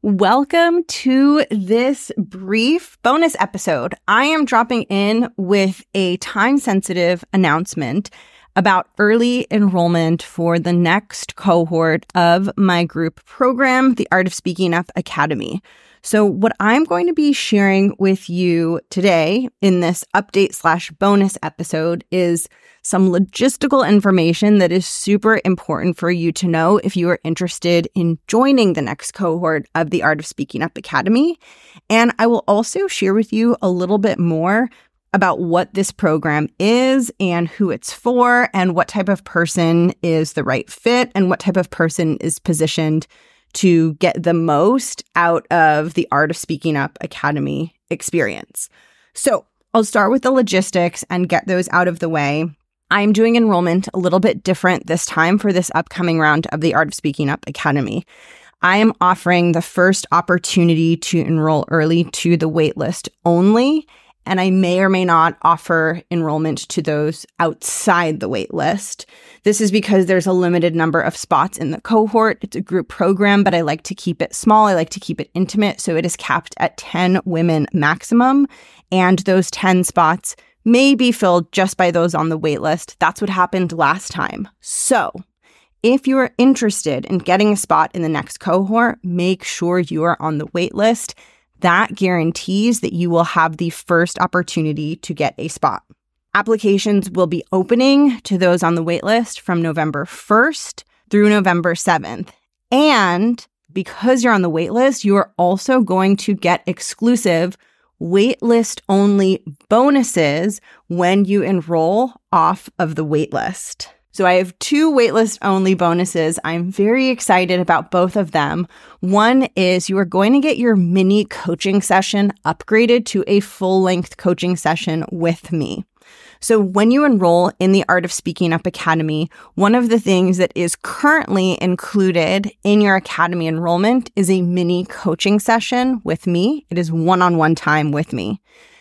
Welcome to this brief bonus episode. I am dropping in with a time sensitive announcement about early enrollment for the next cohort of my group program, the Art of Speaking Up Academy. So, what I'm going to be sharing with you today in this update slash bonus episode is some logistical information that is super important for you to know if you are interested in joining the next cohort of the Art of Speaking Up Academy. And I will also share with you a little bit more about what this program is and who it's for and what type of person is the right fit and what type of person is positioned to get the most out of the Art of Speaking Up Academy experience. So I'll start with the logistics and get those out of the way. I'm doing enrollment a little bit different this time for this upcoming round of the Art of Speaking Up Academy. I am offering the first opportunity to enroll early to the waitlist only, and I may or may not offer enrollment to those outside the waitlist. This is because there's a limited number of spots in the cohort. It's a group program, but I like to keep it small. I like to keep it intimate, so it is capped at 10 women maximum, and those 10 spots may be filled just by those on the wait list. That's what happened last time. So, if you are interested in getting a spot in the next cohort, make sure you are on the wait list. That guarantees that you will have the first opportunity to get a spot. Applications will be opening to those on the wait list from November 1st through November 7th. And because you're on the wait list, you are also going to get exclusive waitlist only bonuses when you enroll off of the waitlist. So I have two waitlist only bonuses. I'm very excited about both of them. One is you are going to get your mini coaching session upgraded to a full length coaching session with me. So, when you enroll in the Art of Speaking Up Academy, one of the things that is currently included in your Academy enrollment is a mini coaching session with me. It is one on one time with me.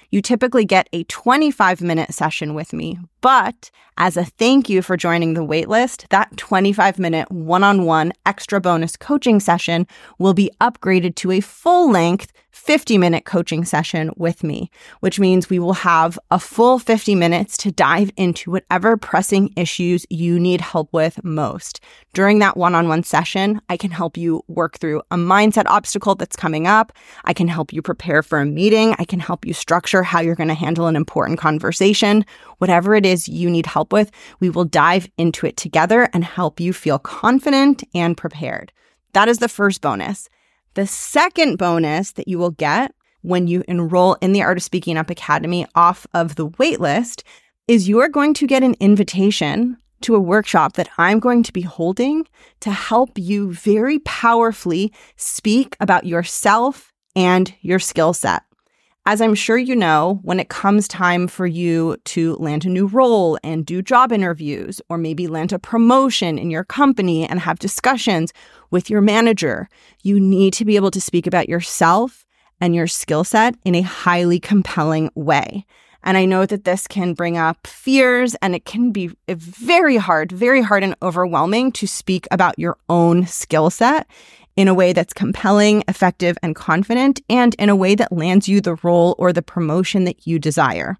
You typically get a 25 minute session with me, but as a thank you for joining the waitlist, that 25 minute one on one extra bonus coaching session will be upgraded to a full length 50 minute coaching session with me, which means we will have a full 50 minutes to dive into whatever pressing issues you need help with most. During that one on one session, I can help you work through a mindset obstacle that's coming up. I can help you prepare for a meeting. I can help you structure how you're going to handle an important conversation. Whatever it is you need help with, we will dive into it together and help you feel confident and prepared. That is the first bonus. The second bonus that you will get when you enroll in the Art of Speaking Up Academy off of the waitlist is you are going to get an invitation to a workshop that I'm going to be holding to help you very powerfully speak about yourself and your skill set. As I'm sure you know, when it comes time for you to land a new role and do job interviews, or maybe land a promotion in your company and have discussions with your manager, you need to be able to speak about yourself and your skill set in a highly compelling way. And I know that this can bring up fears and it can be eh, very hard, very hard and overwhelming to speak about your own skill set in a way that's compelling, effective, and confident, and in a way that lands you the role or the promotion that you desire.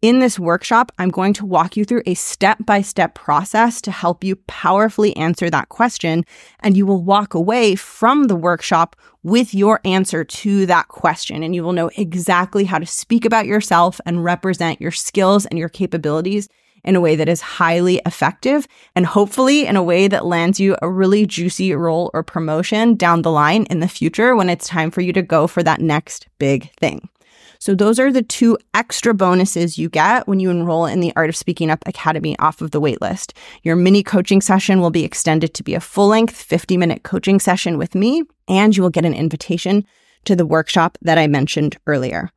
In this workshop, I'm going to walk you through a step by step process to help you powerfully answer that question. And you will walk away from the workshop with your answer to that question. And you will know exactly how to speak about yourself and represent your skills and your capabilities in a way that is highly effective and hopefully in a way that lands you a really juicy role or promotion down the line in the future when it's time for you to go for that next big thing. So, those are the two extra bonuses you get when you enroll in the Art of Speaking Up Academy off of the waitlist. Your mini coaching session will be extended to be a full length 50 minute coaching session with me, and you will get an invitation to the workshop that I mentioned earlier.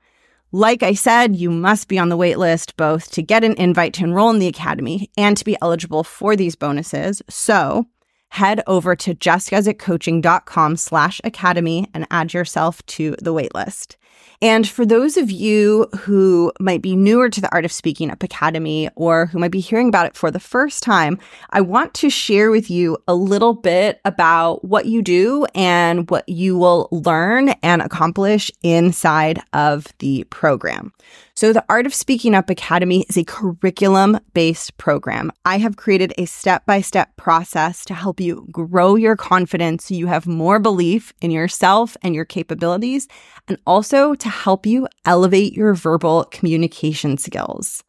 Like I said, you must be on the wait list both to get an invite to enroll in the academy and to be eligible for these bonuses. So head over to jessguzikcoaching.com slash academy and add yourself to the waitlist. And for those of you who might be newer to the Art of Speaking Up Academy or who might be hearing about it for the first time, I want to share with you a little bit about what you do and what you will learn and accomplish inside of the program. So, the Art of Speaking Up Academy is a curriculum based program. I have created a step by step process to help you grow your confidence so you have more belief in yourself and your capabilities, and also to help you elevate your verbal communication skills.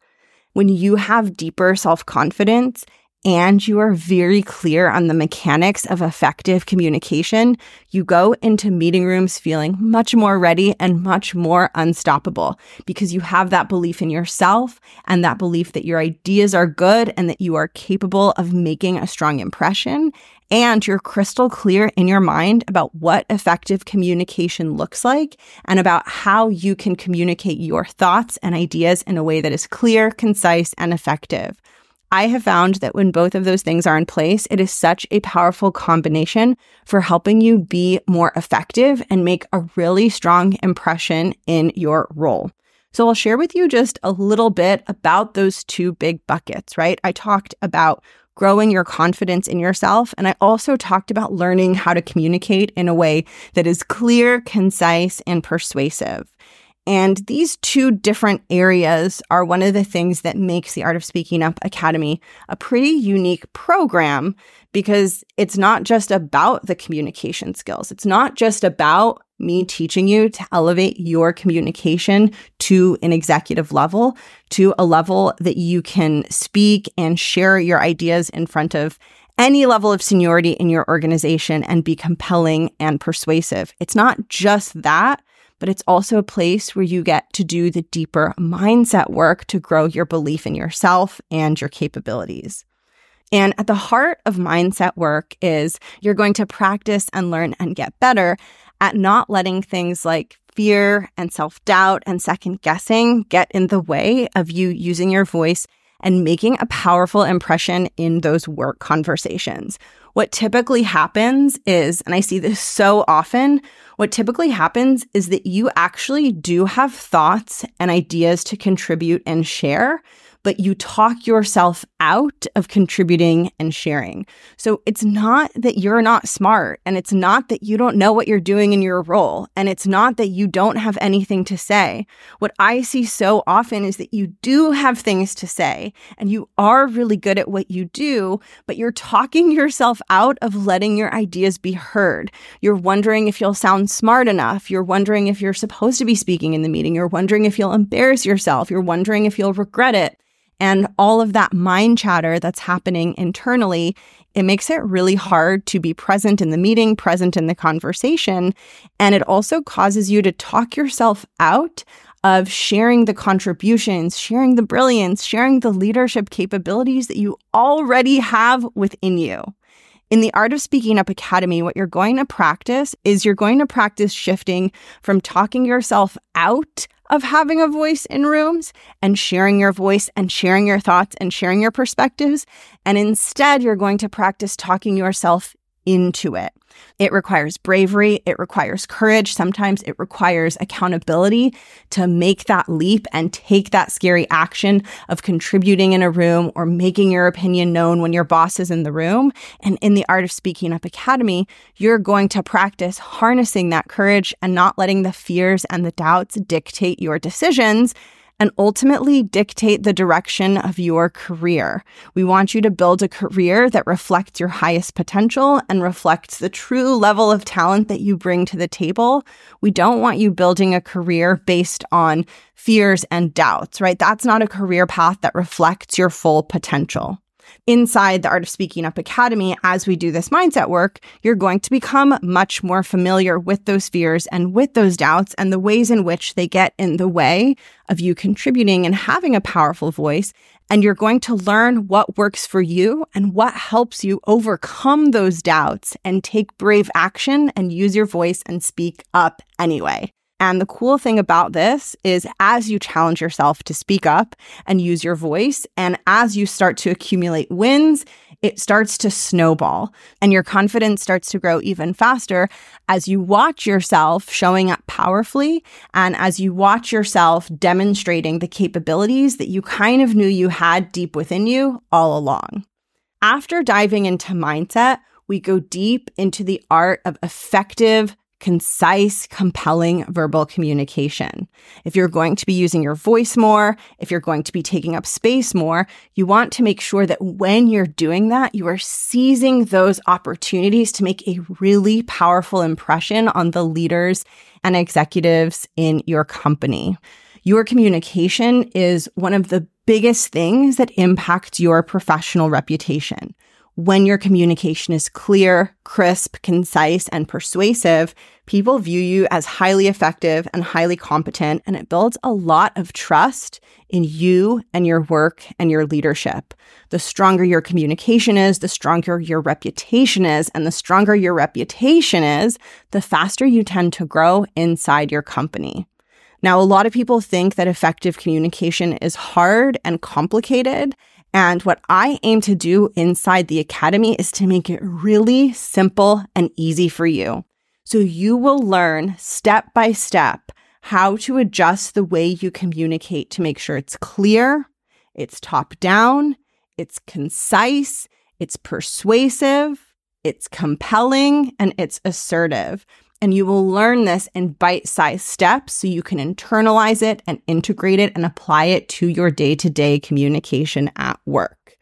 When you have deeper self confidence, and you are very clear on the mechanics of effective communication, you go into meeting rooms feeling much more ready and much more unstoppable because you have that belief in yourself and that belief that your ideas are good and that you are capable of making a strong impression. And you're crystal clear in your mind about what effective communication looks like and about how you can communicate your thoughts and ideas in a way that is clear, concise, and effective. I have found that when both of those things are in place, it is such a powerful combination for helping you be more effective and make a really strong impression in your role. So I'll share with you just a little bit about those two big buckets, right? I talked about growing your confidence in yourself. And I also talked about learning how to communicate in a way that is clear, concise, and persuasive. And these two different areas are one of the things that makes the Art of Speaking Up Academy a pretty unique program because it's not just about the communication skills. It's not just about me teaching you to elevate your communication to an executive level, to a level that you can speak and share your ideas in front of any level of seniority in your organization and be compelling and persuasive. It's not just that, but it's also a place where you get to do the deeper mindset work to grow your belief in yourself and your capabilities. And at the heart of mindset work is you're going to practice and learn and get better at not letting things like fear and self doubt and second guessing get in the way of you using your voice and making a powerful impression in those work conversations. What typically happens is, and I see this so often, what typically happens is that you actually do have thoughts and ideas to contribute and share, but you talk yourself out of contributing and sharing. So it's not that you're not smart and it's not that you don't know what you're doing in your role and it's not that you don't have anything to say. What I see so often is that you do have things to say and you are really good at what you do, but you're talking yourself out of letting your ideas be heard. You're wondering if you'll sound smart enough. You're wondering if you're supposed to be speaking in the meeting. You're wondering if you'll embarrass yourself. You're wondering if you'll regret it and all of that mind chatter that's happening internally, it makes it really hard to be present in the meeting, present in the conversation. And it also causes you to talk yourself out of sharing the contributions, sharing the brilliance, sharing the leadership capabilities that you already have within you. In the Art of Speaking Up Academy, what you're going to practice is you're going to practice shifting from talking yourself out of having a voice in rooms and sharing your voice and sharing your thoughts and sharing your perspectives. And instead, you're going to practice talking yourself into it. It requires bravery, it requires courage, sometimes it requires accountability to make that leap and take that scary action of contributing in a room or making your opinion known when your boss is in the room. And in the Art of Speaking Up Academy, you're going to practice harnessing that courage and not letting the fears and the doubts dictate your decisions and ultimately dictate the direction of your career. We want you to build a career that reflects your highest potential and reflects the true level of talent that you bring to the table. We don't want you building a career based on fears and doubts, right? That's not a career path that reflects your full potential inside the Art of Speaking Up Academy, as we do this mindset work, you're going to become much more familiar with those fears and with those doubts and the ways in which they get in the way of you contributing and having a powerful voice. And you're going to learn what works for you and what helps you overcome those doubts and take brave action and use your voice and speak up anyway. And the cool thing about this is as you challenge yourself to speak up and use your voice, and as you start to accumulate wins, it starts to snowball and your confidence starts to grow even faster as you watch yourself showing up powerfully and as you watch yourself demonstrating the capabilities that you kind of knew you had deep within you all along. After diving into mindset, we go deep into the art of effective concise, compelling verbal communication. If you're going to be using your voice more, if you're going to be taking up space more, you want to make sure that when you're doing that, you are seizing those opportunities to make a really powerful impression on the leaders and executives in your company. Your communication is one of the biggest things that impact your professional reputation when your communication is clear, crisp, concise, and persuasive, people view you as highly effective and highly competent, and it builds a lot of trust in you and your work and your leadership. The stronger your communication is, the stronger your reputation is, and the stronger your reputation is, the faster you tend to grow inside your company. Now, a lot of people think that effective communication is hard and complicated, and what I aim to do inside the academy is to make it really simple and easy for you. So you will learn step by step how to adjust the way you communicate to make sure it's clear, it's top down, it's concise, it's persuasive, it's compelling, and it's assertive. And you will learn this in bite sized steps so you can internalize it and integrate it and apply it to your day to day communication at work.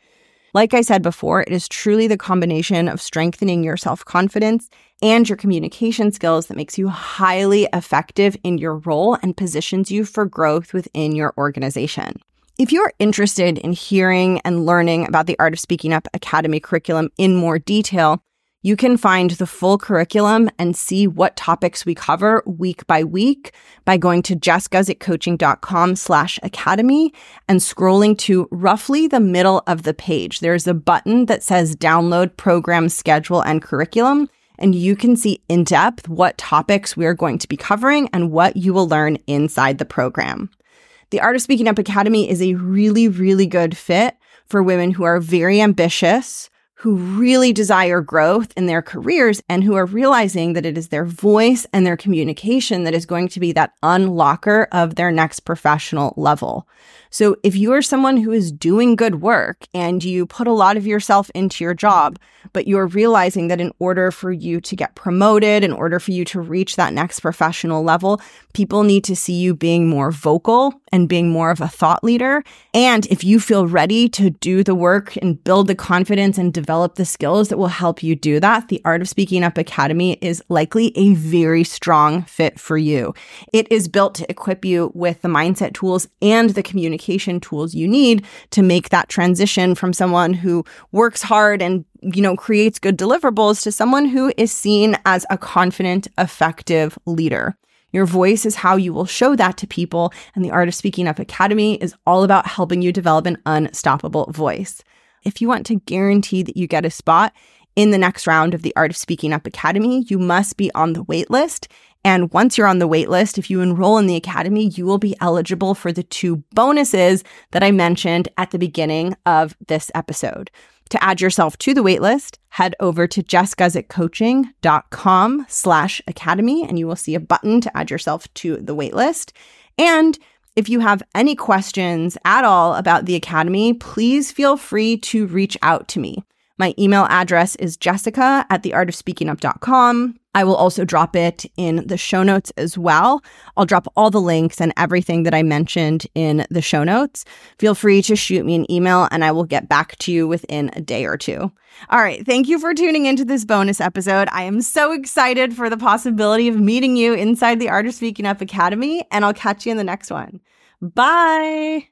Like I said before, it is truly the combination of strengthening your self confidence and your communication skills that makes you highly effective in your role and positions you for growth within your organization. If you're interested in hearing and learning about the Art of Speaking Up Academy curriculum in more detail, you can find the full curriculum and see what topics we cover week by week by going to jessguzikcoaching.com slash academy and scrolling to roughly the middle of the page. There's a button that says download program schedule and curriculum and you can see in depth what topics we are going to be covering and what you will learn inside the program. The Art of Speaking Up Academy is a really, really good fit for women who are very ambitious, who really desire growth in their careers and who are realizing that it is their voice and their communication that is going to be that unlocker of their next professional level. So if you are someone who is doing good work and you put a lot of yourself into your job, but you're realizing that in order for you to get promoted, in order for you to reach that next professional level, people need to see you being more vocal and being more of a thought leader. And if you feel ready to do the work and build the confidence and develop the skills that will help you do that, the Art of Speaking Up Academy is likely a very strong fit for you. It is built to equip you with the mindset tools and the communication tools you need to make that transition from someone who works hard and you know, creates good deliverables to someone who is seen as a confident, effective leader. Your voice is how you will show that to people, and the Art of Speaking Up Academy is all about helping you develop an unstoppable voice. If you want to guarantee that you get a spot in the next round of the Art of Speaking Up Academy, you must be on the waitlist. And once you're on the waitlist, if you enroll in the Academy, you will be eligible for the two bonuses that I mentioned at the beginning of this episode. To add yourself to the waitlist, head over to jessguzikcoaching.com slash academy and you will see a button to add yourself to the waitlist. And if you have any questions at all about the Academy, please feel free to reach out to me. My email address is jessica at theartofspeakingup.com. I will also drop it in the show notes as well. I'll drop all the links and everything that I mentioned in the show notes. Feel free to shoot me an email and I will get back to you within a day or two. All right. Thank you for tuning into this bonus episode. I am so excited for the possibility of meeting you inside the Art of Speaking Up Academy, and I'll catch you in the next one. Bye.